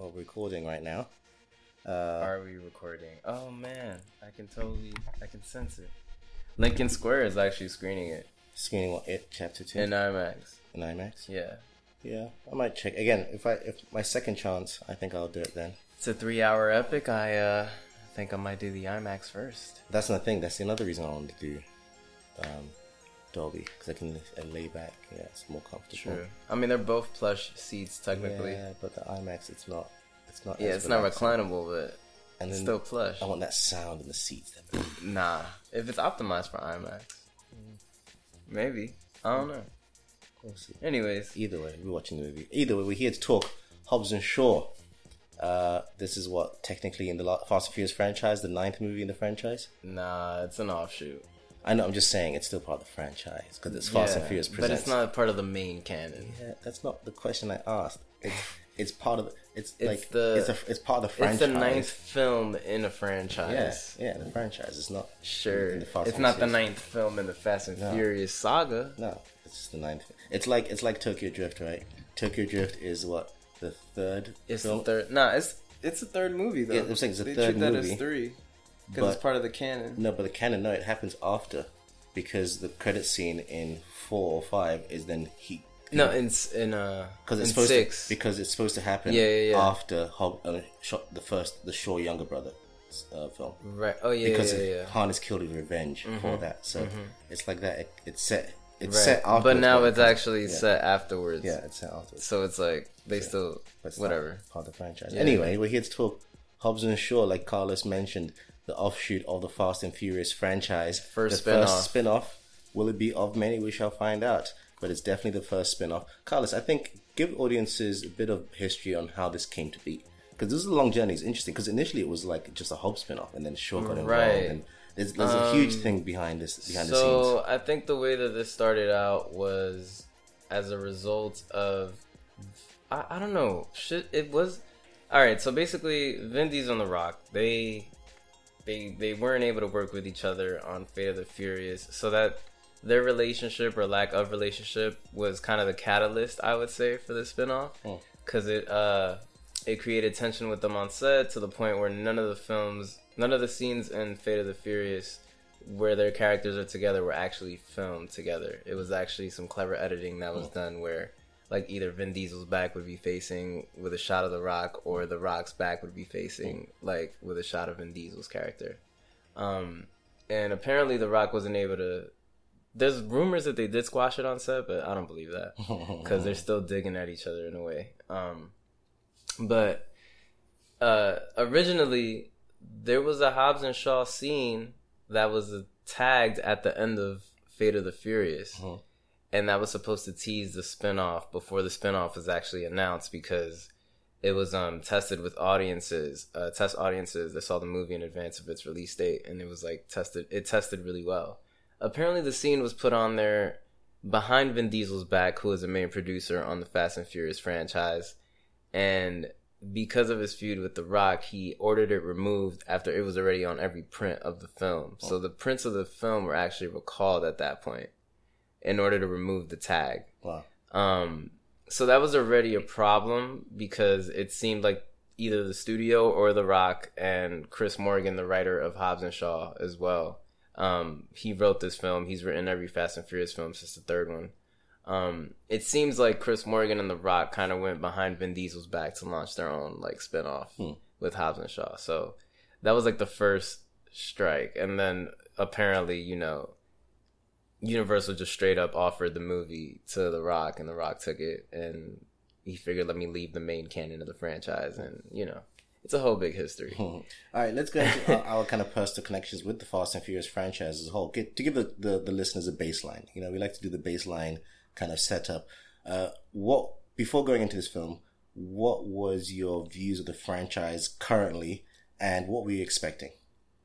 we're recording right now. Uh, Are we recording? Oh man, I can totally, I can sense it. Lincoln Square is actually screening it screening what it chapter two in IMAX. in IMAX. Yeah, Yeah, I might check again. If I if my second chance, I think I'll do it then. it's a three-hour epic. I uh, think I might do the IMAX first. That's another thing. That's another reason I wanted to do um, Dolby because I can uh, lay back. Yeah, it's more comfortable. True. I mean, they're both plush seats technically. Yeah, but the IMAX, it's not. It's not. Yeah, it's not reclinable, but And it's still plush. I want that sound in the seats. Nah, if it's optimized for IMAX, maybe. I don't know. we'll see. Anyways, Either way, we're watching the movie. Either way, we're here to talk Hobbs and Shaw. Uh, this is what technically in the Fast and Furious franchise, the ninth movie in the franchise. nah, it's an offshoot. I know. I'm just saying it's still part of the franchise because it's Fast and Yeah, Furious but it's not part of the main canon. Yeah, that's not the question I asked. It's it's part of it's, It's like the- it's a, it's part of the franchise. It's the ninth film in a franchise. Yeah, yeah, the franchise. It's not Sure. in the Fast It's and not the ninth film in the Fast and No. Furious saga. No, it's just the ninth. It's like it's like Tokyo Drift, right? Tokyo Drift is what the third It's film, the third. Nah, it's it's the third movie though. Yeah, I'm saying it's the they third treat that movie, as three because it's part of the canon. No, but the canon no, it happens after because the credit scene in four or five is then he No, in in uh because it's supposed six. to because it's supposed to happen Yeah, yeah, yeah. after Hob, uh, shot the first the Shaw younger brother uh, film right. Oh yeah, because yeah, yeah. Mm-hmm. Han is killed in revenge for that. So it's like that. It, it's set. It's Right. set after. but now it's actually set afterwards. yeah, it's set after. So it's like they still But it's not whatever. part of the franchise. Yeah. Anyway, we're here to talk Hobbs and Shaw, like Carlos mentioned, the offshoot of the Fast and Furious franchise. First the spin-off. first spin-off. Will it be of many? We shall find out. But it's definitely the first spin-off. Carlos, I think give audiences a bit of history on how this came to be. Because this is a long journey. It's interesting because initially it was like just a Hobbs spin-off, and then Shaw got involved. Right. And there's, there's a huge um, thing behind this, behind the scenes. So I think the way that this started out was as a result of I, I don't know shit. It was all right. So basically, Vin Diesel and The Rock they they they weren't able to work with each other on Fate of the Furious, so that their relationship or lack of relationship was kind of the catalyst, I would say, for the spinoff Oh. because it uh it created tension with them on set to the point where none of the films, none of the scenes in Fate of the Furious where their characters are together were actually filmed together. It was actually some clever editing that was done where like either Vin Diesel's back would be facing with a shot of The Rock or The Rock's back would be facing like with a shot of Vin Diesel's character. Um and apparently The Rock wasn't able to there's rumors that they did squash it on set, but I don't believe that because they're still digging at each other in a way. Um, but uh, originally, there was a Hobbs and Shaw scene that was tagged at the end of Fate of the Furious, Mhm. And that was supposed to tease the spinoff before the spinoff was actually announced because it was um tested with audiences, uh, test audiences that saw the movie in advance of its release date, and it was like tested. It tested really well. Apparently, the scene was put on there behind Vin Diesel's back, who is the main producer on the Fast and Furious franchise, and because of his feud with The Rock, he ordered it removed after it was already on every print of the film. So the prints of the film were actually recalled at that point in order to remove the tag. wow. Um, so that was already a problem because it seemed like either the studio or The Rock and Chris Morgan, the writer of Hobbs and Shaw, as well. Um, he wrote this film. He's written every Fast and Furious film since the third one. Um, it seems like Chris Morgan and The Rock kind of went behind Vin Diesel's back to launch their own like spinoff Hmm. with Hobbs and Shaw. So that was like the first strike, and then apparently, you know, Universal just straight up offered the movie to The Rock, and The Rock took it, and he figured, let me leave the main canon of the franchise, and you know, it's a whole big history. All right, let's go into our, our kind of personal connections with the Fast and Furious franchise as a whole. Get, to give the, the, the listeners a baseline, you know, we like to do the baseline kind of setup. Uh, what before going into this film, what was your views of the franchise currently, and what were you expecting?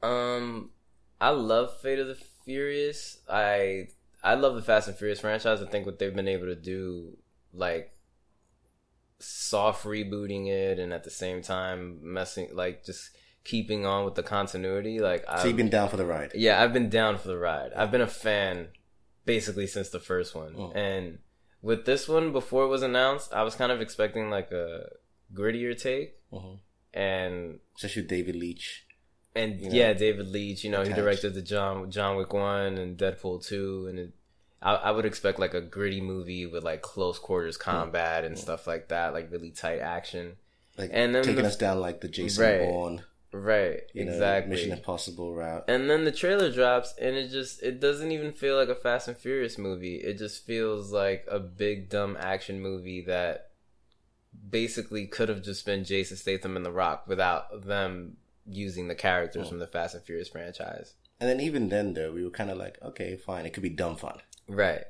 Um, I love Fate of the Furious. I I love the Fast and Furious franchise. I think what they've been able to do, like soft rebooting it, and at the same time messing, like just keeping on with the continuity. Like So you've been down for the ride. Yeah, I've been down for the ride. I've been a fan basically since the first one. Mm. And with this one, before it was announced, I was kind of expecting like a grittier take, Mhm. and Especially David Leitch. And You know, yeah, David Leitch. You know, he directed the John John Wick one and Deadpool two, and it, I, I would expect like a gritty movie with like close quarters combat and stuff like that, like really tight action. Like And then taking the- us down like the Jason Right. Bourne, Right, you know, exactly. Mission Impossible route. and then the trailer drops, and it just it doesn't even feel like a Fast and Furious movie. It just feels like a big dumb action movie that basically could have just been Jason Statham and The Rock without them using the characters Oh. from the Fast and Furious franchise. And then even then though, we were kind of like, okay, fine, it could be dumb fun. Right.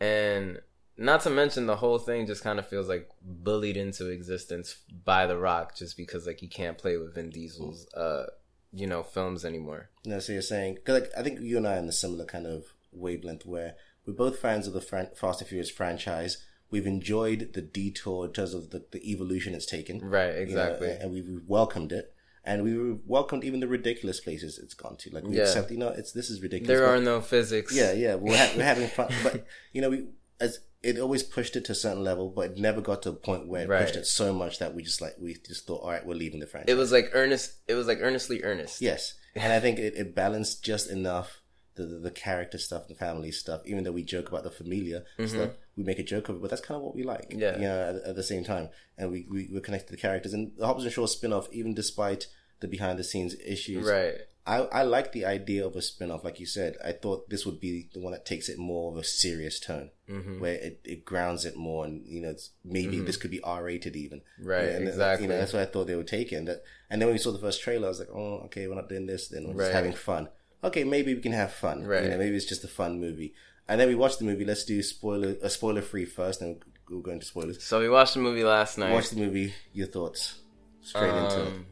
And not to mention the whole thing just kind of feels like bullied into existence by The Rock just because like he can't play with Vin Diesel's uh you know films anymore. Know, so you're saying because like, I think you and I are in a similar kind of wavelength where we're both fans of the fran- Fast and Furious franchise. We've enjoyed the detour in terms of the, the evolution it's taken. Right, you know, exactly. and we've welcomed it. And we welcomed even the ridiculous places it's gone to. Like we Yeah. accept, you know, it's this is ridiculous. there are no physics. Yeah, yeah, we're, ha- we're having fun, but you know, we as it always pushed it to a certain level, but it never got to a point where it Right. pushed it so much that we just like we just thought, all right, we're leaving the franchise. It was like earnest it was like earnestly earnest. yes, and I think it, it balanced just enough the, the character stuff, the family stuff. Even though we joke about the familia stuff, we make a joke of it, but that's kind of what we like. Mm-hmm. Yeah. you know, at, at the same time, and we we we're connected to the characters and the Hobbs and Shaw spin off, even despite the behind the scenes issues, Right. I, I like the idea of a spin off, like you said. I thought this would be the one that takes it more of a serious tone, Mm-hmm. where it, it grounds it more, and you know, it's, maybe this could be R rated even. Right, and exactly. You know, that's what I thought they would take it. And, that, and then when we saw the first trailer, I was like, oh, okay, we're not doing this. Then we're just having fun. Okay, maybe we can have fun. Right. You know, maybe it's just a fun movie. And then we watched the movie. Let's do spoiler a spoiler free first, and we'll go into spoilers. So we watched the movie last night. Watch the movie. Your thoughts straight into it. Um,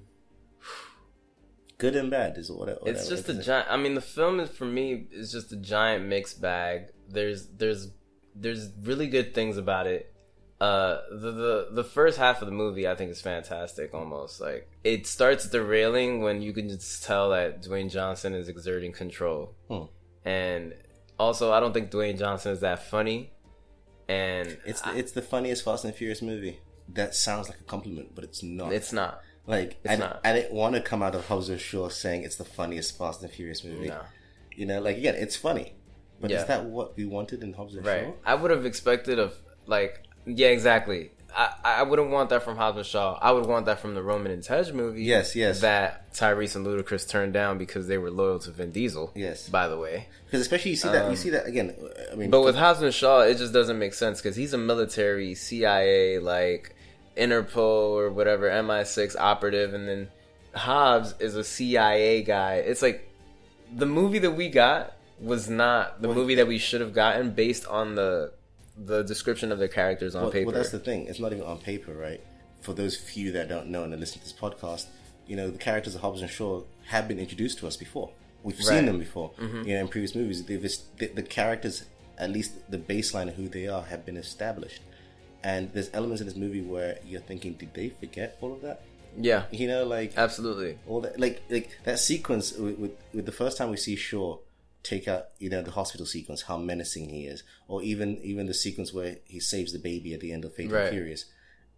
Good and bad is what. what it's just a giant. I mean, the film is for me is just a giant mixed bag. There's there's there's really good things about it. Uh, the the the first half of the movie I think is fantastic. Almost like it starts derailing when you can just tell that Dwayne Johnson is exerting control, Hmm. and also I don't think Dwayne Johnson is that funny. And It's the, it's the funniest Fast and Furious movie. That sounds like a compliment, but it's not. it's not. like it's I, not. I didn't want to come out of Hobbs and Shaw saying it's the funniest Fast and Furious movie. No. You know, like again, it's funny, but Yeah. is that what we wanted in Hobbs and Right. Shaw? I would have expected of like yeah, exactly. I, I wouldn't want that from Hobbs and Shaw. I would want that from the Roman and Tej movie. Yes, yes. That Tyrese and Ludacris turned down because they were loyal to Vin Diesel. Yes. By the way, Because especially you see that you see that again. I mean, Um, but with Hobbs and Shaw, it just doesn't make sense because he's a military CIA like Interpol or whatever MI6 operative, and then Hobbs is a CIA guy. It's like the movie that we got was not the movie that we should have gotten based on the the description of the characters on well, paper. well, that's the thing. It's not even on paper, right? For those few that don't know and are listening to this podcast, you know, the characters of Hobbs and Shaw have been introduced to us before. We've Right. Mm-hmm. seen them before, you know, in previous movies. They've the, the characters, at least the baseline of who they are, have been established. And there's elements in this movie where you're thinking, did they forget all of that? yeah, You know, like absolutely. all that, like like that sequence with, with with the first time we see Shaw take out, you know, the hospital sequence, how menacing he is, or even even the sequence where he saves the baby at the end of Fate Right. and Furious.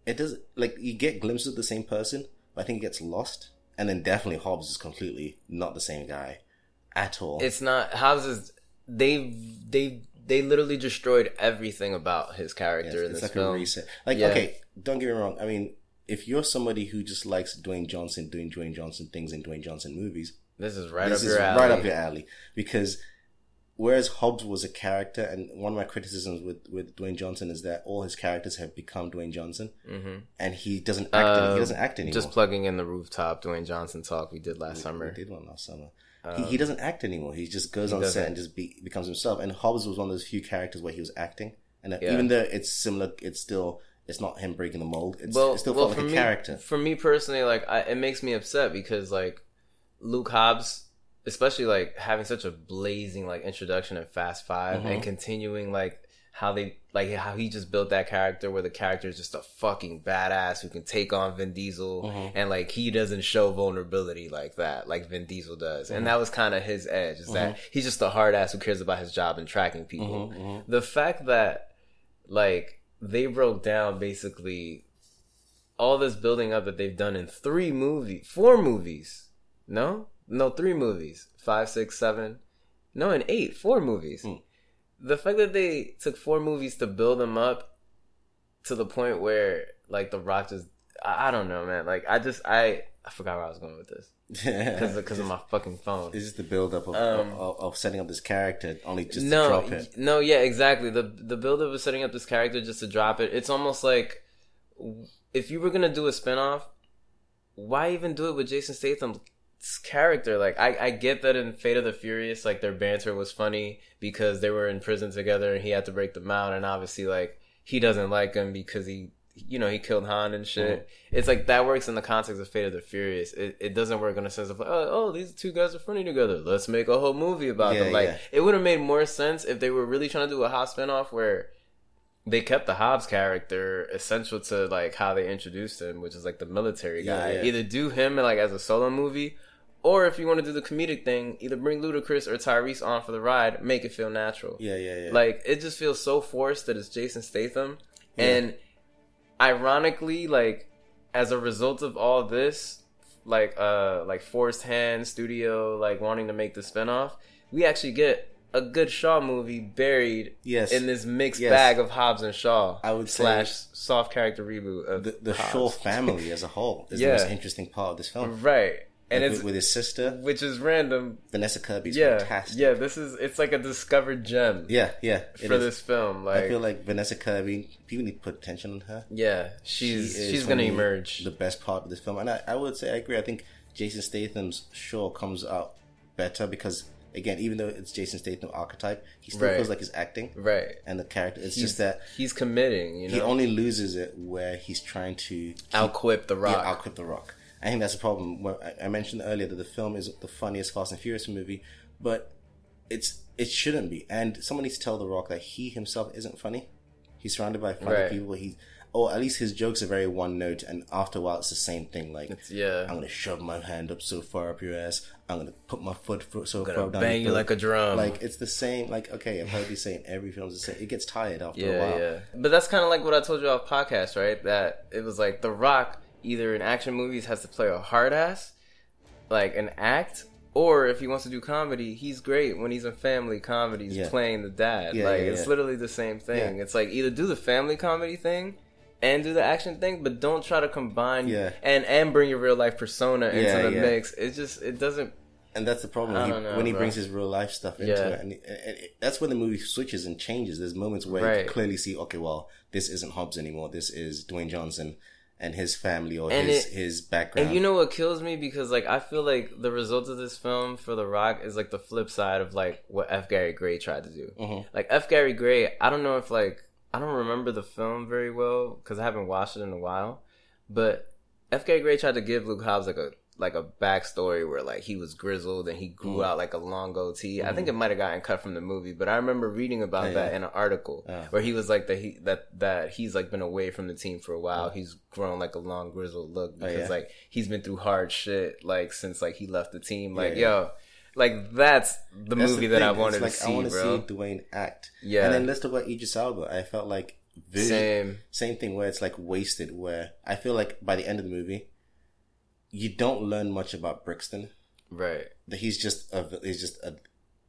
It does like you get glimpses of the same person, but I think it gets lost. And then definitely Hobbs is completely not the same guy at all. It's not Hobbs is they they they literally destroyed everything about his character in it's this like film. a reset. Like, Yeah. okay, don't get me wrong. I mean, if you're somebody who just likes Dwayne Johnson doing Dwayne Johnson things in Dwayne Johnson movies, This is right this up is your alley. right up your alley. Because whereas Hobbs was a character, and one of my criticisms with with Dwayne Johnson is that all his characters have become Dwayne Johnson, Mhm. and he doesn't act. Uh, he doesn't act anymore. Just plugging in the rooftop Dwayne Johnson talk we did last We summer. did one last summer. he, he doesn't act anymore. He just goes on set doesn't. and just be, becomes himself. And Hobbs was one of those few characters where he was acting, and Yeah. even though it's similar, it's still it's not him breaking the mold. It's, well, it still well, like a me, character. For me personally, like I, it makes me upset because like Luke Hobbs, especially like having such a blazing like introduction in Fast 5 Mm-hmm. and continuing like how they like how he just built that character where the character is just a fucking badass who can take on Vin Diesel Mm-hmm. and like he doesn't show vulnerability like that like Vin Diesel does Mm-hmm. and that was kind of his edge is that he's just a hard ass who cares about his job and tracking people Mm-hmm. the fact that like they broke down basically all this building up that they've done in three movies, four movies. No, no, three movies. Five, six, seven. No, in eight, four movies. Mm. The fact that they took four movies to build them up to the point where like the Rock just, I, I don't know, man. Like I just, I, I forgot where I was going with this because because of my fucking phone. This is the build up of, Um, of, of setting up this character only just no, to drop it. no, yeah, exactly. The the build up of setting up this character just to drop it. It's almost like if you were gonna do a spinoff, why even do it with Jason Statham's character? Like, I I get that in Fate of the Furious, like their banter was funny because they were in prison together and he had to break them out, and obviously like he doesn't like him because he. You know, he killed Han and shit. Mm-hmm. It's like that works in the context of Fate of the Furious. It, it doesn't work in a sense of like, oh, oh, these two guys are funny together. Let's make a whole movie about Yeah, them. Like, yeah. it would have made more sense if they were really trying to do a Hobbs spinoff where they kept the Hobbs character essential to like how they introduced him, which is like the military guy. yeah. Either do him like as a solo movie, or if you want to do the comedic thing, either bring Ludacris or Tyrese on for the ride, make it feel natural. Yeah, yeah, yeah. Like it just feels so forced that it's Jason Statham, Yeah. and ironically, like as a result of all this, like uh, like forced hand studio, like wanting to make the spinoff, we actually get a good Shaw movie buried yes. in this mixed Yes. bag of Hobbs and Shaw. I would say- slash soft character reboot of the the Shaw family as a whole is Yeah. the most interesting part of this film. right? And Like, it's with, with his sister which is random. Vanessa Kirby's Yeah, fantastic. yeah. This is it's like a discovered gem yeah, yeah. for is. this film. Like, I feel like Vanessa Kirby. People need to put attention on her. yeah, she's She she's gonna emerge. The best part of this film, and I, I would say I agree. I think Jason Statham's Shaw comes out better because again, even though it's Jason Statham archetype, he still Right. feels like he's acting right. and the character. It's He's just that he's committing. You know, he only loses it where he's trying to keep, outquip the Rock. Yeah, outquip the Rock. I think that's a problem. I- mentioned earlier that the film is the funniest Fast and Furious movie, but it's it shouldn't be. And someone needs to tell the Rock that he himself isn't funny. He's surrounded by funny Right. people. He, or at least his jokes are very one note, and after a while, it's the same thing. Like It's- yeah. I'm gonna shove my hand up so far up your ass. I'm gonna put my foot so far down. bang you like a drum. Like it's the same. Like okay, I've heard you saying every film's the same. It gets tired after a Yeah, while. yeah. But that's kind of like what I told you off podcast, right? That it was like The Rock either in action movies has to play a hard ass, like an act, or if he wants to do comedy, he's great when he's in family comedies Yeah. playing the dad. Yeah, like yeah, it's literally the same thing. It's like either do the family comedy thing and do the action thing, but don't try to combine Yeah. and and bring your real life persona into the mix. It just it doesn't. And that's the problem he, know, when he bro. brings his real life stuff into it, and, and it, that's when the movie switches and changes. There's moments where you Right. can clearly see, okay, well, this isn't Hobbs anymore. This is Dwayne Johnson and his family or And his it- his background. And you know what kills me because like I feel like the result of this film for The Rock is like the flip side of like what F. Gary Gray tried to do. Mhm. Like F. Gary Gray, I don't know if like I don't remember the film very well because I haven't watched it in a while, but F. Gary Gray tried to give Luke Hobbs like a like a backstory where like he was grizzled and he grew Mhm. out like a long goatee. I think it might have gotten cut from the movie, but I remember reading about that yeah. in an article Yeah. where he was like that he that that he's like been away from the team for a while. He's grown like a long grizzled look Oh, because like he's been through hard shit like since like he left the team. Like yo, like that's the That's movie the that I wanted It's to like, I want to bro. see Dwayne act. Yeah. And then let's talk about Idris Elba. I felt like very, Same. same thing where it's like wasted. Where I feel like by the end of the movie, you don't learn much about Brixton. Right. that he's just a he's just a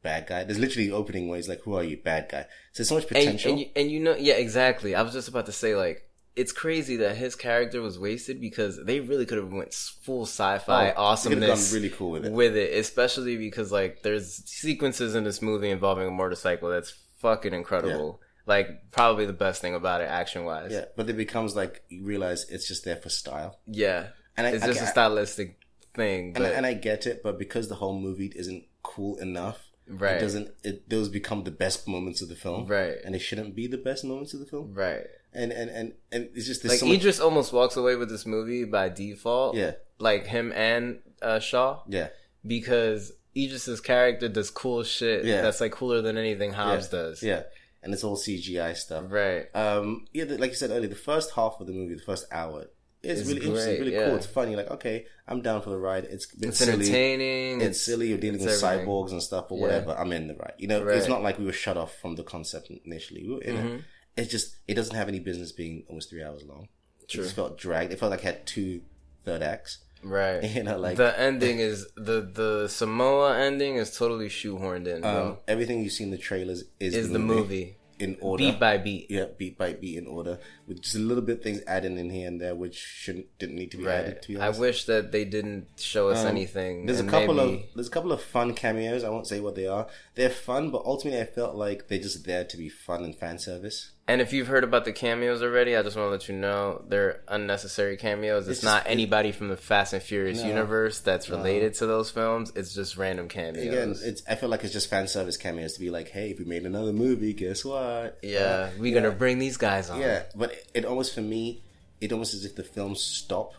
bad guy. There's literally the opening where he's like, "Who are you, bad guy?" So there's so much And, potential. and you, and you know, yeah, exactly. I was just about to say like. It's crazy that his character was wasted because they really could have went full sci-fi Oh, awesomeness really cool with it. with it, especially because like there's sequences in this movie involving a motorcycle that's fucking incredible. Like probably the best thing about it, action wise. yeah, but it becomes like you realize it's just there for style, Yeah. And I, it's I- just I- a stylistic thing, and, and I get it, but because the whole movie isn't cool enough, Right. It doesn't. It those become the best moments of the film, Right. And they shouldn't be the best moments of the film, right. and and and, and it's just Like so much- Idris almost walks away with this movie by default. Yeah. Like him and uh, Shaw yeah, because Idris's character does cool shit. Yeah. That's like cooler than anything Hobbs yeah, does. yeah, and it's all CGI stuff, Right. Um, yeah, the- like you said earlier, the first half of the movie, the first hour, is It's really interesting, really yeah. cool. It's funny. Like, okay, I'm down for the ride. It's It's silly. entertaining. It's, silly. You're dealing with everything. cyborgs and stuff or Yeah. whatever. I'm in the ride. You know, Right. it's not like we were shut off from the concept initially. We were in Mm-hmm. it. It's just it doesn't have any business being almost three hours long. True. It just felt dragged. It felt like it had two third acts. Right. You know, like the ending is the the Samoa ending is totally shoehorned in. Um, everything you see in the trailers is, is the movie in order, beat by beat. yeah, beat by beat in order, with just a little bit things added in here and there, which shouldn't didn't need to be added. To be I wish that they didn't show us Um, anything. There's a couple maybe- of there's a couple of fun cameos. I won't say what they are. They're fun, but ultimately I felt like they're just there to be fun and fan service. And if you've heard about the cameos already, I just want to let you know they're unnecessary cameos. It's, It's not just- anybody from the Fast and Furious No. universe that's related to those films. It's just random cameos. Again, it's I feel like it's just fan service cameos to be like, hey, if we made another movie, guess what? yeah, Uh, we're gonna bring these guys on. yeah. But it, it almost for me, it almost as if the films stop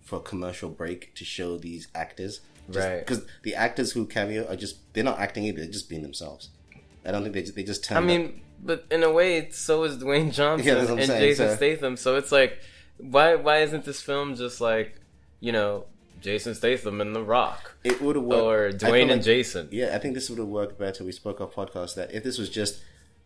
for a commercial break to show these actors, Right. Because the actors who cameo are just they're not acting either; they're just being themselves. I don't think they just, they just turn. I mean, but in a way, so is Dwayne Johnson Yeah, that's what I'm and saying, Jason so- Statham. So it's like, why why isn't this film just like, you know, Jason Statham and The Rock it would have worked. or Dwayne and like- Jason? Yeah, I think this would have worked better. We spoke on podcast that if this was just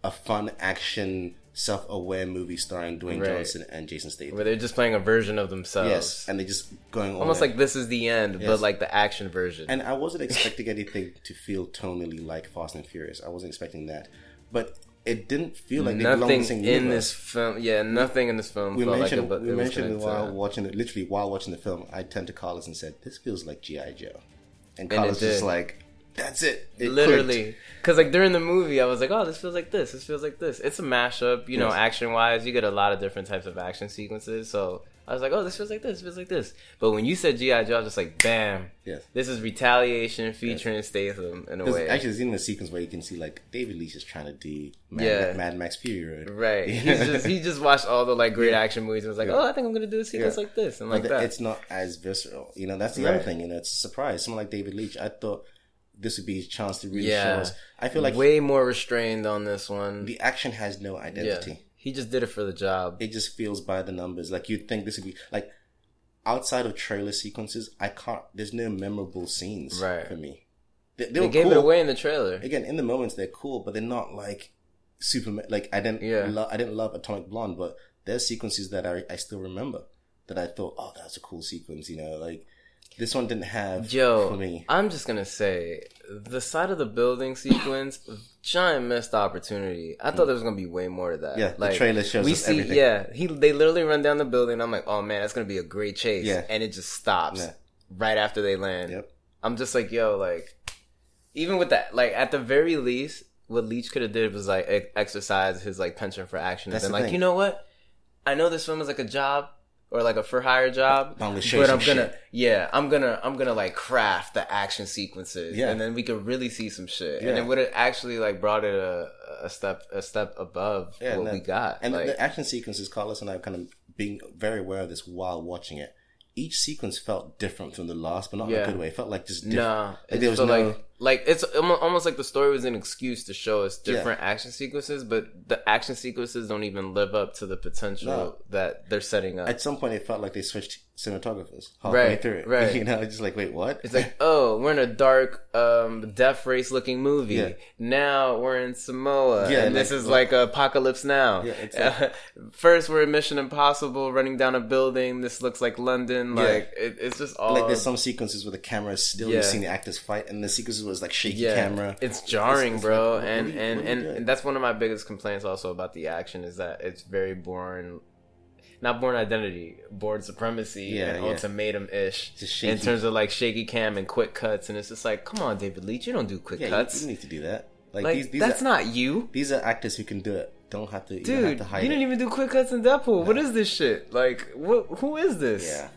a fun action, self-aware movie starring Dwayne Right. Johnson and Jason Statham. Where they're just playing a version of themselves. Yes, and they're just going Almost like this is the end, Yes. but like the action version. And I wasn't expecting anything to feel tonally like Fast and Furious. I wasn't expecting that, but it didn't feel like they belonged in nothing in universe. this film, yeah, nothing in this film we felt mentioned like it, we mentioned while to- watching it. Literally while watching the film, I turned to Carlos and said, "This feels like GI Joe," and Carlos was just like, "That's it." It literally because like during the movie i was like oh this feels like this this feels like this it's a mashup you know action wise you get a lot of different types of action sequences so i was like oh this feels like this feels like this but when you said gi joe i was just like bam Yes. this is retaliation featuring statham in a way actually there's even a sequence where you can see like David Leitch is trying to do Mad, Yeah. Mad Max Fury Road. right he's just he just watched all the like great action movies and was like Yeah. oh i think i'm gonna do a sequence Yeah. like this and But like th- that it's not as visceral. You know, that's the Right. other thing. You know, it's a surprise. Someone like David Leitch, I thought this would be his chance to really Yeah. show us. I feel like way more restrained on this one the action has no yeah identity. He just did it for the job It just feels by the numbers. Like you'd think this would be like outside of trailer sequences. I can't. There's no memorable scenes Right. for me. They, they they gave cool. it away in the trailer again in the moments they're cool, but they're not like super. Like I didn't. Yeah. Lo- I didn't love Atomic Blonde, but there's sequences that I I still remember that I thought, oh, that's a cool sequence. You know, like this one didn't have Yo, for me. I'm just gonna say the side of the building sequence, giant missed opportunity. I thought there was gonna be way more to that. Yeah, the trailer shows we us see, everything. Yeah, he they literally run down the building. I'm like, oh man, that's gonna be a great chase. Yeah. and it just stops Yeah. right after they land. Yep. I'm just like, yo, like, even with that, like at the very least, what Leitch could have did was like exercise his like penchant for action, That's and the like, thing. you know what? I know this film is like a job or like a for hire job, I'm gonna show you but I'm gonna, shit. yeah, I'm gonna, I'm gonna like craft the action sequences, Yeah. and then we could really see some shit, Yeah. and it would have actually like brought it a, a step, a step above Yeah, what no. we got. And like, the action sequences, Carlos and I kind of being very aware of this while watching it. Each sequence felt different from the last, but not in a good way. It felt like just different. Nah, Like, it there was no- like like it's almost like the story was an excuse to show us different action sequences, but the action sequences don't even live up to the potential No. that they're setting up. At some point, it felt like they switched cinematographers halfway Right, through it. right. You know, just like, wait, what? It's like, oh, we're in a dark, um, death race looking movie. Yeah. Now we're in Samoa, Yeah, and this like- is like Apocalypse Now. Yeah, like- First, we're in Mission Impossible, running down a building. This looks like London. Yeah. Like it, it's just all like there's some sequences where the camera is still Yeah. you're seeing the actors fight, and the sequences was like shaky yeah, camera. It's jarring, It's- it's bro, like, and you- and and, and that's one of my biggest complaints also about the action is that it's very boring. Not Bourne Identity, Bourne Supremacy, Yeah, and yeah. ultimatum ish in terms of like shaky cam and quick cuts, and it's just like, come on, David Leitch, you don't do quick yeah, cuts. you need to do that. Like, like these, these that's are, not you, These are actors who can do it. Don't have to. you have dude. to You didn't it. even do quick cuts in Deadpool. What is this shit? Like, what? Who is this? Yeah.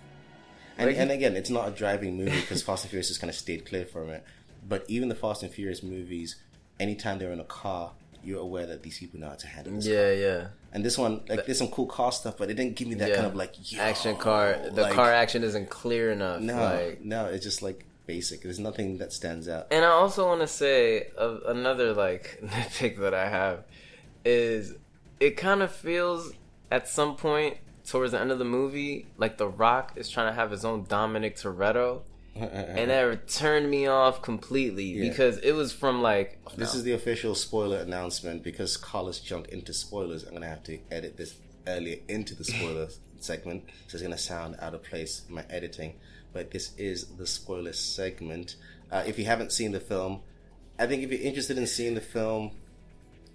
And, Like- and again, it's not a driving movie because Fast and Furious has kind of stayed clear from it. But even the Fast and Furious movies, anytime they're in a car, you're aware that these people know how to handle this. yeah, yeah. And this one, like, there's some cool car stuff, but it didn't give me that Yeah. kind of like Action car. The like, car action isn't clear enough. No, like, no, it's just like basic. There's nothing that stands out. And I also want to say uh, another like nitpick that I have is it kind of feels at some point towards the end of the movie like The Rock is trying to have his own Dominic Toretto, and that turned me off completely Yeah. because it was from like This is the official spoiler announcement because Carlos jumped into spoilers. I'm gonna have to edit this earlier into the spoiler segment, so it's gonna sound out of place in my editing. But this is the spoiler segment. Uh, if you haven't seen the film, I think if you're interested in seeing the film,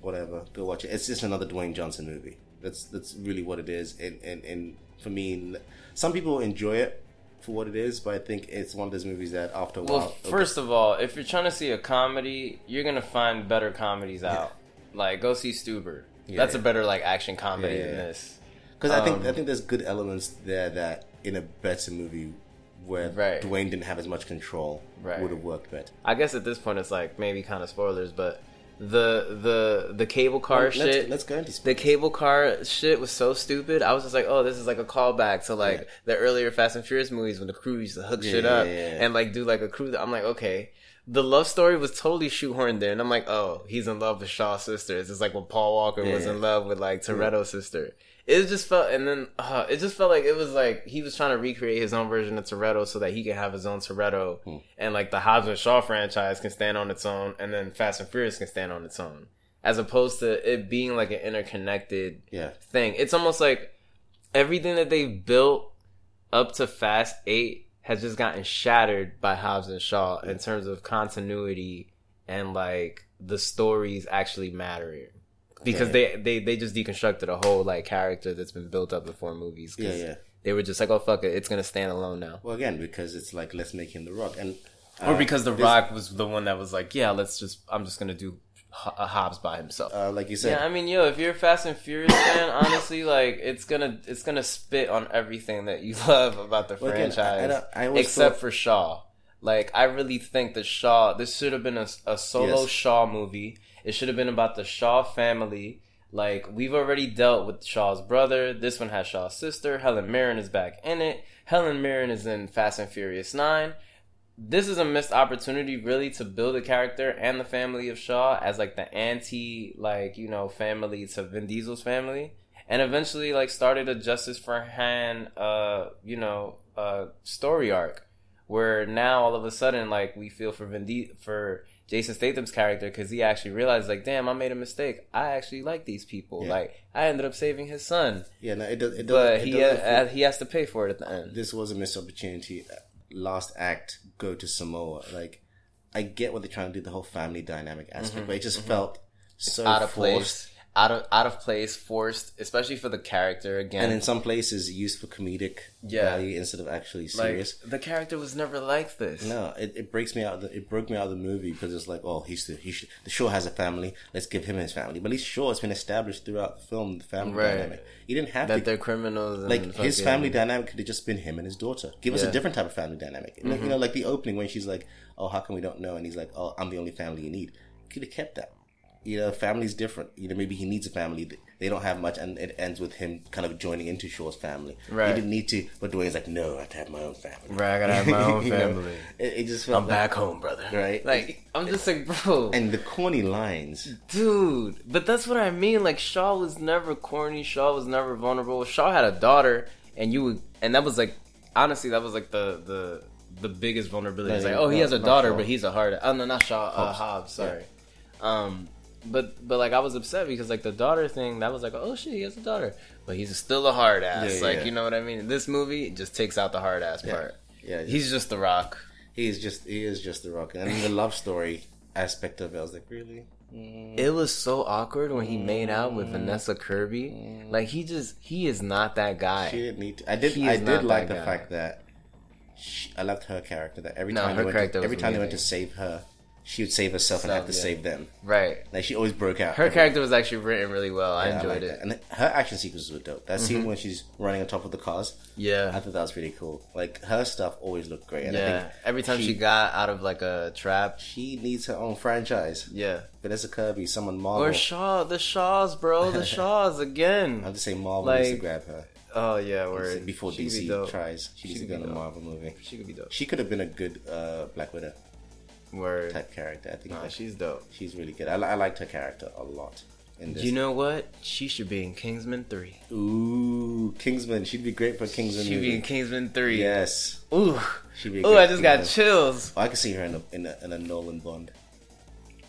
whatever, go watch it. It's just another Dwayne Johnson movie. That's that's really what it is. And and, and for me, some people enjoy it for what it is, but I think it's one of those movies that after a while. Well, while, first of all, if you're trying to see a comedy, you're gonna find better comedies out. Like go see Stuber. Yeah, That's a better like action comedy Yeah, yeah, than this. because I think um, I think there's good elements there that in a better movie where Right. Dwayne didn't have as much control Right. would have worked better. I guess at this point it's like maybe kind of spoilers, but the the the cable car oh, let's, shit. let's go into the cable car shit was so stupid. I was just like, oh, this is like a callback to like Yeah. the earlier Fast and Furious movies when the crew used to hook Yeah, shit up yeah, and like do like a crew. I'm like, okay. The love story was totally shoehorned there, and I'm like, oh, he's in love with Shaw's sister. It's just like when Paul Walker was in love with like Toretto's sister. It just felt, and then uh, it just felt like it was like he was trying to recreate his own version of Toretto so that he could have his own Toretto, Hmm. and like the Hobbs and Shaw franchise can stand on its own, and then Fast and Furious can stand on its own, as opposed to it being like an interconnected Yeah, thing. It's almost like everything that they've built up to Fast Eight has just gotten shattered by Hobbs and Shaw in terms of continuity and like the stories actually mattering. Because they, they they just deconstructed a whole like character that's been built up before movies. movies. 'cause yeah, yeah. They were just like, oh fuck it, it's gonna stand alone now. Well, again, because it's like let's make him the Rock, and or uh, because The this- Rock was the one that was like, yeah, let's just I'm just gonna do Ho- uh, Hobbs by himself. uh, like you said, Yeah, I mean, yo, if you're a Fast and Furious fan, honestly, like it's gonna it's gonna spit on everything that you love about the Well, again, I- I franchise, I except thought- for Shaw. Like, I really think that Shaw. This should have been a, a solo Yes. Shaw movie. It should have been about the Shaw family. Like, we've already dealt with Shaw's brother. This one has Shaw's sister. Helen Mirren is back in it. Helen Mirren is in Fast and Furious Nine this is a missed opportunity really to build a character and the family of Shaw as like the anti like you know family to Vin Diesel's family and eventually like started a Justice for Han uh you know uh story arc where now all of a sudden like we feel for Vin Di- for Jason Statham's character because he actually realized like damn I made a mistake I actually like these people Yeah. like I ended up saving his son yeah, no, it does. It does but it he doesn't uh, feel- he has to pay for it at the end this was a missed opportunity. Last act, go to Samoa. Like, I get what they're trying to do, the whole family dynamic aspect, but it just felt so Mm-hmm. out of forced. place, out of out of place, forced, especially for the character again. And in some places, used for comedic Yeah. value instead of actually like serious. the character was never like this. No, it, it breaks me out. The, it broke me out of the movie because it's like, oh, he's the he should, the Shaw has a family. Let's give him his family. But at least Shaw has been established throughout the film. The family Right. dynamic. He didn't have that to. they're criminals. And Like his family dynamic could have just been him and his daughter. Give us a different type of family dynamic. You know- Mm-hmm. You know, like the opening when she's like, "Oh, how come we don't know?" And he's like, "Oh, I'm the only family you need." Could have kept that. You know, family's different. You know, maybe he needs a family. They don't have much, and it ends with him kind of joining into Shaw's family. Right. He didn't need to, but Dwayne's like, "No, I have to have my own family." Right, I gotta have my own know, family. it, it just felt I'm like- back home, brother. Right. Like I'm just like, bro, And the corny lines. dude. But that's what I mean. Like Shaw was never corny. Shaw was never vulnerable. Shaw had a daughter, and you would, and that was like, honestly, that was like the the the biggest vulnerability. It's like, oh, he no, has a daughter, Shaw. but he's a hard. Oh no, not Shaw. Uh, Hobbs. Hobbs. Sorry. Um, but but like I was upset because like the daughter thing that was like oh shit he has a daughter, but he's still a hard ass. Yeah, like yeah. you know what I mean. This movie just takes out the hard ass Yeah. part. Yeah, He's just the rock. he's just he is just the rock, and the love story aspect of it. I was like, really? Mm. It was so awkward when he made out with Vanessa Kirby. Like he just he is not that guy. She didn't need to. I did. I did like the guy. fact that she, I loved her character. That every No, time her they went character to, every time they went to save her, she would save herself and have to yeah. save them. Right. Like she always broke out. Her character was actually written really well. I yeah, enjoyed liked it. Mm-hmm. that. and her action sequences were dope. That scene when she's running on top of the cars, Yeah. I thought that was pretty cool. Like her stuff always looked great. And I Yeah. think Every time she, got out of like a trap. she needs her own franchise. Yeah. Vanessa Kirby, someone Marvel. Or Shaw, the Shaws, bro, the Shaws again. I have to say Marvel needs to grab her Oh yeah, word. before She could be DC tries. She needs to go in a. Marvel movie. She could be dope. She could have been a good uh, Black Widow Word. type character. I think Nah, that she's dope. she's really good. I, I liked her character a lot in this. You know what? She should be in Kingsman three. Ooh, Kingsman. She'd be great for Kingsman. She'd movie. be in Kingsman three. Yes. Ooh. She'd be Ooh, I just got chills. Oh, I could see her in a, in a in a Nolan Bond.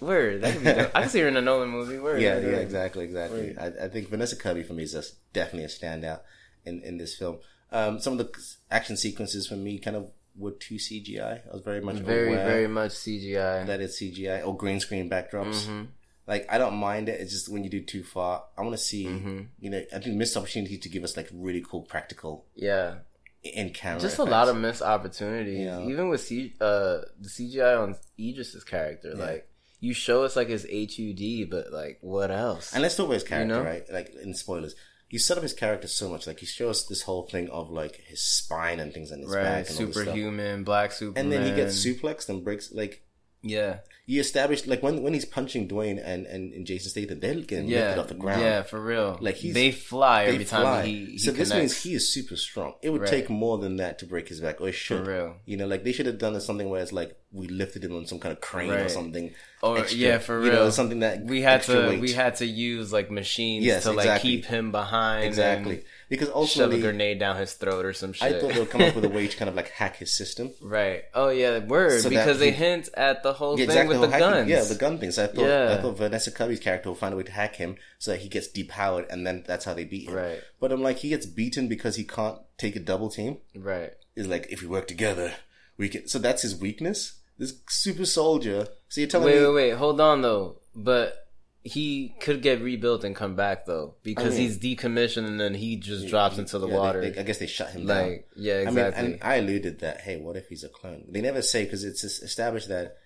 Word. That could be dope. I can see her in a Nolan movie. Word. Yeah, yeah, exactly, exactly. I, I think Vanessa Kirby for me is just definitely a standout. in in this film. Um, some of the action sequences for me kind of were too CGI. I was very much Very, aware very much CGI. that it's CGI or green screen backdrops. Mm-hmm. Like I don't mind it. It's just when you do too far, I want to see. Mm-hmm. You know, I think missed opportunity to give us like really cool practical Yeah, in camera. just a lot of missed opportunities. Yeah. Even with C- uh, the CGI on Idris's character, Yeah. like you show us like his HUD, but like what else? And let's talk about his character, know? right? Like in spoilers, he set up his character so much. Like he shows this whole thing of like his spine and things on his right, back, and all this stuff. superhuman, black Superman, And then he gets suplexed and breaks. Like yeah, you established, like when when he's punching Dwayne and and, and Jason Statham, they're getting yeah, lifted off the ground. yeah, for real. Like, he's- they fly They every fly. time he, he so this means he is super strong. It would Right. take more than that to break his back, or it for should. real. You know, like they should have done something where it's like we lifted him on some kind of crane or something. Or extra, yeah, for you real. know, something that we had to weight. we had to use like machines Yes, to like keep him behind exactly and because shove a grenade down his throat or some shit. I thought they'll come up with a way to kind of like hack his system. right. Oh yeah, the word So because they he- hint at the whole Yeah, thing exactly. with the hacking- guns. Yeah, the gun things. I thought Yeah. I thought Vanessa Kirby's character will find a way to hack him so that he gets depowered, and then that's how they beat him. Right. But I'm like, he gets beaten because he can't take a double team. Right. Is like, if we work together, we can. So that's his weakness. This super soldier. So you're telling Wait, me? wait, wait. Hold on though. But he could get rebuilt and come back though because I mean- he's decommissioned and then he just drops into the Yeah, water. they- I guess they shut him down. like yeah, exactly. I mean, and I alluded that hey, what if he's a clone? They never say because it's established that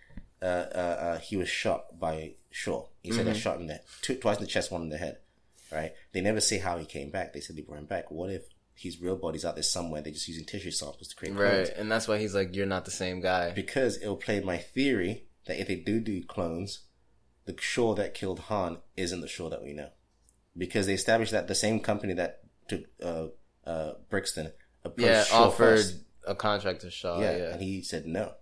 uh, uh, uh, he was shot by Shaw. He said I Mm-hmm. shot him there two, twice in the chest, one in the head. Right? They never say how he came back. They said they brought him back. What if his real body's out there somewhere? They're just using tissue samples to create clones. right, and that's why he's like, "You're not the same guy." Because it'll play my theory that if they do do clones, the Shaw that killed Han isn't the Shaw that we know. Because they established that the same company that took uh, uh, Brixton approached Yeah, Shaw offered first. a contract to Shaw. Yeah, Yeah, and he said no.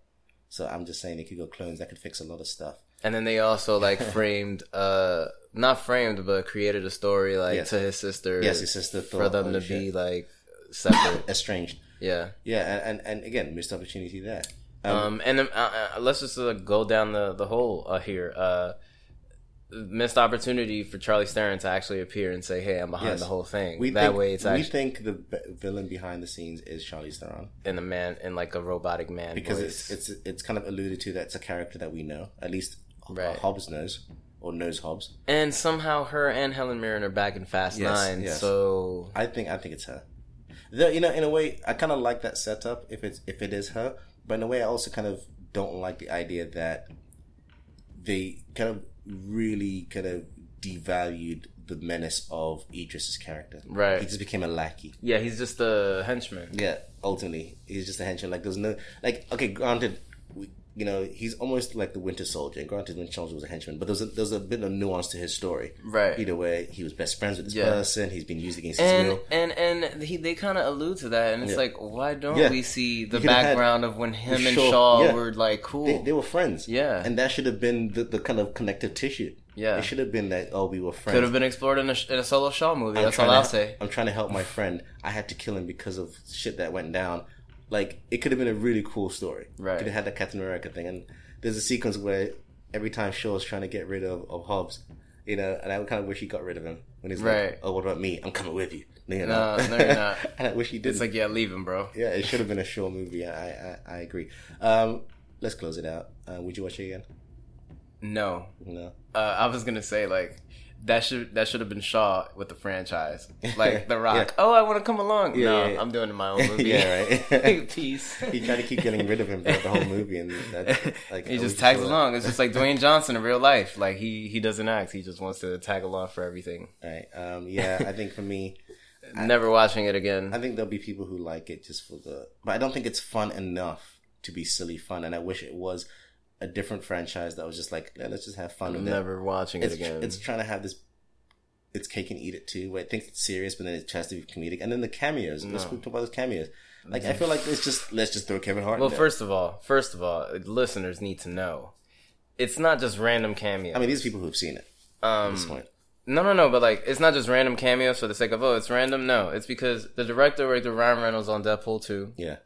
So I'm just saying they could go clones. That could fix a lot of stuff. And then they also like framed, uh, not framed, but created a story like Yes. to his sister. Yes, his sister for thought, them oh, to shit. be like separate. Estranged. yeah. Yeah, and, and, and again, missed opportunity there. Um, Um, and uh, uh, let's just uh, go down the the hole uh, here. Missed opportunity for Charlize Theron to actually appear and say, "Hey, I'm behind Yes. the whole thing." we that think, way, it's we actually think the b- villain behind the scenes is Charlize Theron in a man in like a robotic man because voice. it's it's it's kind of alluded to that's a character that we know. At least Right. Hobbs knows or knows Hobbs. and somehow her and Helen Mirren are back in Fast Yes, Nine. yes. So I think I think it's her. Though, you know, in a way, I kind of like that setup if it's if it is her, but in a way, I also kind of don't like the idea that they kind of really kind of devalued the menace of Idris's character. Right. he just became a lackey. yeah, he's just a henchman. Yeah, ultimately, he's just a henchman. Like, there's no like. Okay, granted, you know, he's almost like the Winter Soldier. And granted, Winter Soldier was a henchman, but there's a, there's a bit of nuance to his story. Right. Either way, he was best friends with this Yeah. person. He's been used against his And will. and and he, they kind of allude to that, and it's Yeah. like, why don't Yeah. we see the You could've had- background of when him and Shaw- Shaw were like cool? They, they were friends. Yeah. And that should have been the, the kind of connective tissue. Yeah. It should have been that, oh, we were friends. Could have been explored in a, in a solo Shaw movie. I'm That's all I'll to, say. I'm trying to help my friend. I had to kill him because of shit that went down. Like, it could have been a really cool story. Right. Could have had that Captain America thing. And there's a sequence where every time Shaw's trying to get rid of, of Hobbs, you know, and I kind of wish he got rid of him. When he's Right. like, oh, what about me? I'm coming with you. No, you're No, no, you're not. and I wish he did. It's like, yeah, leave him, bro. yeah, it should have been a Shaw movie. I, I, I agree. Um, let's close it out. Uh, would you watch it again? No, No. uh, I was gonna say like that should that should have been Shaw with the franchise, like The Rock. Yeah. Oh, I want to come along. Yeah, no, yeah. I'm doing my own movie. Yeah, right. Peace. he tried to keep getting rid of him throughout the whole movie, and that's like he just tags along. It's just like Dwayne Johnson in real life. Like he he doesn't act. He just wants to tag along for everything. Right. Um, yeah, I think for me, Never watching it again. I think there'll be people who like it just for the, but I don't think it's fun enough to be silly fun, and I wish it was a different franchise that was just like, yeah, let's just have fun with it. Never watching it It's, again. it's trying to have this. It's cake and eat it too. Where it thinks it's serious, but then it tries to be comedic, and then the cameos. Let's talk about those cameos. Like I feel like it's just let's just throw Kevin Hart. well, in there. first of all, first of all, listeners need to know, it's not just random cameos. I mean, these are people who've seen it um, at this point. No, no, no. But like, it's not just random cameos for the sake of oh, it's random. No, it's because the director worked with Ryan Reynolds on Deadpool two, Yeah.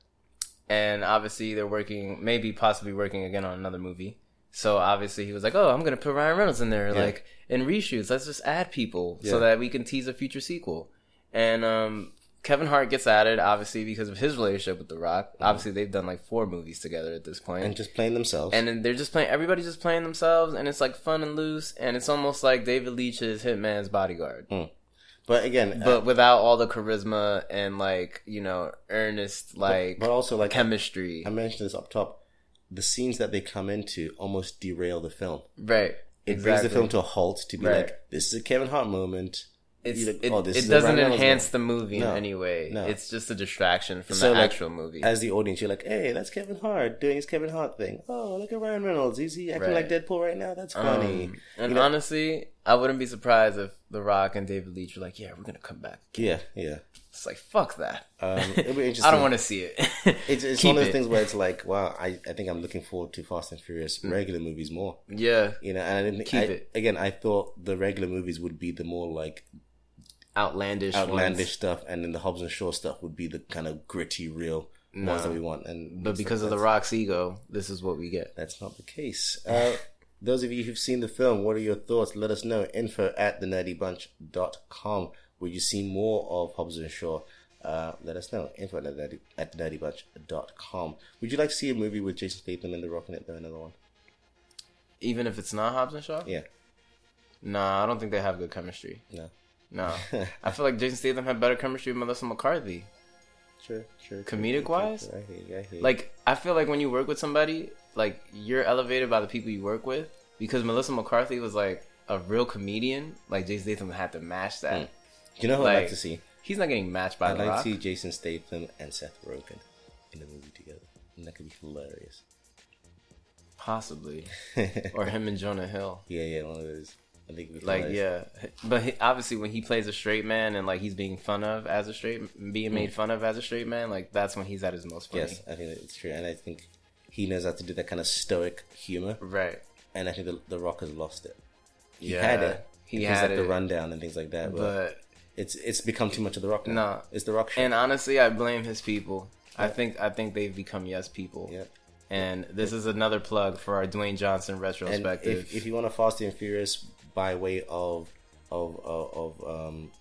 And obviously they're working, maybe possibly working again on another movie. So obviously he was like, oh, I'm gonna put Ryan Reynolds in there, Yeah. like in reshoots. Let's just add people Yeah. so that we can tease a future sequel. And um, Kevin Hart gets added obviously because of his relationship with The Rock. Obviously, they've done like four movies together at this and just playing themselves. and then they're just playing everybody's just playing themselves and it's like fun and loose and it's almost like david leitch's hitman's bodyguard but again, uh, but without all the charisma and like you know earnest like but also like chemistry I mentioned this up top, the scenes that they come into almost derail the film. right It brings the film to a halt to be Right. like, this is a Kevin Hart moment. It, oh, it doesn't enhance the movie No. in any way No. it's just a distraction from So, the like, actual movie As the audience, you're like, hey, that's Kevin Hart doing his Kevin Hart thing. Oh, look at Ryan Reynolds. Is he acting Right. like Deadpool right now? That's funny. Um, and You know- honestly i wouldn't be surprised if the rock and david leitch were like yeah we're gonna come back yeah, yeah. it's like fuck that Um, it'll be interesting. i don't want to see it It's, it's one of those it. things where it's like, wow, I, I think I'm looking forward to Fast and Furious Mm. regular movies more. yeah You know, and I didn't Keep I, it. again, I thought the regular movies would be the more like outlandish outlandish ones. stuff, and then the Hobbs and Shaw stuff would be the kind of gritty, real ones that we want. And But because of the Rock's ego, this is what we get. That's not the case. Uh, those of you who've seen the film, what are your thoughts? Let us know. Info at thenerdybunch.com. Would you see more of Hobbs and Shaw? Uh, let us know. Info at, nerdy, at thenerdybunch.com. Would you like to see a movie with Jason Statham and The Rock in it, though? Another one? Even if it's not Hobbs and Shaw? Yeah. Nah, I don't think they have good chemistry. No. No. I feel like Jason Statham had better chemistry with Melissa McCarthy. True, true. true, Comedic true, wise? true. I hear I hear. Like, I feel like when you work with somebody, like, you're elevated by the people you work with. Because Melissa McCarthy was, like, a real comedian. Like, Jason Statham had to match that. Hmm. you know who I'd like like, to see? He's not getting matched by I'd like Rock. to see Jason Statham and Seth Rogen in a movie together. And that could be hilarious. Possibly. or him and Jonah Hill. Yeah, yeah, one of those. I think it'd Like yeah, but he, obviously when he plays a straight man and like he's being fun of as a straight, being made mm. fun of as a straight man, like that's when he's at his most funny. Yes, I think it's true, and I think he knows how to do that kind of stoic humor, Right. and I think the, the Rock has lost it. He Yeah, had it. he had like the rundown and things like that, but, But it's it's become too much of the Rock. Now. No. it's the Rock show. and honestly, I blame his people. I think I think they've become yes people. yeah. And this is another plug for our Dwayne Johnson retrospective. if, if you want to Fast and Furious by way of of of, of um,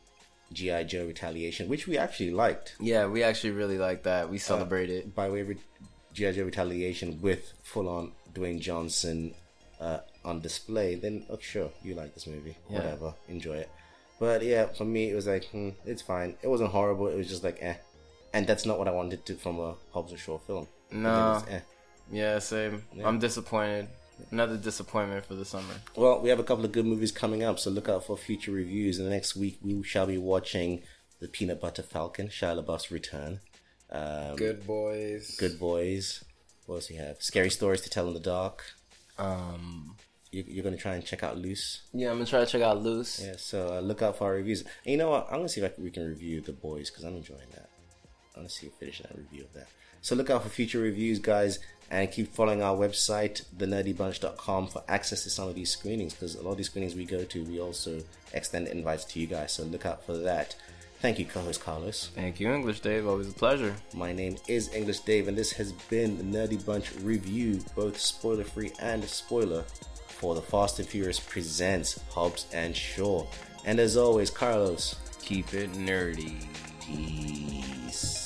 GI Joe Retaliation, which we actually liked, yeah, we actually really liked that. We celebrated it. by way of re- GI Joe Retaliation with full on Dwayne Johnson uh, on display, then oh, sure, you like this movie, Yeah. whatever, enjoy it. But yeah, for me, it was like, hmm, it's fine. It wasn't horrible. It was just like, eh. And that's not what I wanted to from a Hobbs and Shaw film. No. Eh. Yeah, same. I'm disappointed. Another disappointment for the summer. Well, we have a couple of good movies coming up, so look out for future reviews. And the next week, we shall be watching The Peanut Butter Falcon, Shia LaBeouf's return. Um, Good boys. Good Boys. What else we have? Scary Stories to Tell in the Dark. Um. You, you're going to try and check out Luce. Yeah, I'm gonna try to check out Luce. Yeah, so uh, look out for our reviews. And you know what? I'm going to see if I can, we can review The Boys because I'm enjoying that. I'm going to see if finish that review of that. So look out for future reviews, guys, and keep following our website, thenerdybunch.com, for access to some of these screenings because a lot of these screenings we go to, we also extend invites to you guys. So look out for that. Thank you, co-host Carlos. Thank you, English Dave. Always a pleasure. My name is English Dave, and this has been the Nerdy Bunch review, both spoiler free and spoiler, for the Fast and Furious presents Hobbs and Shaw. And as always, Carlos. Keep it nerdy. Peace.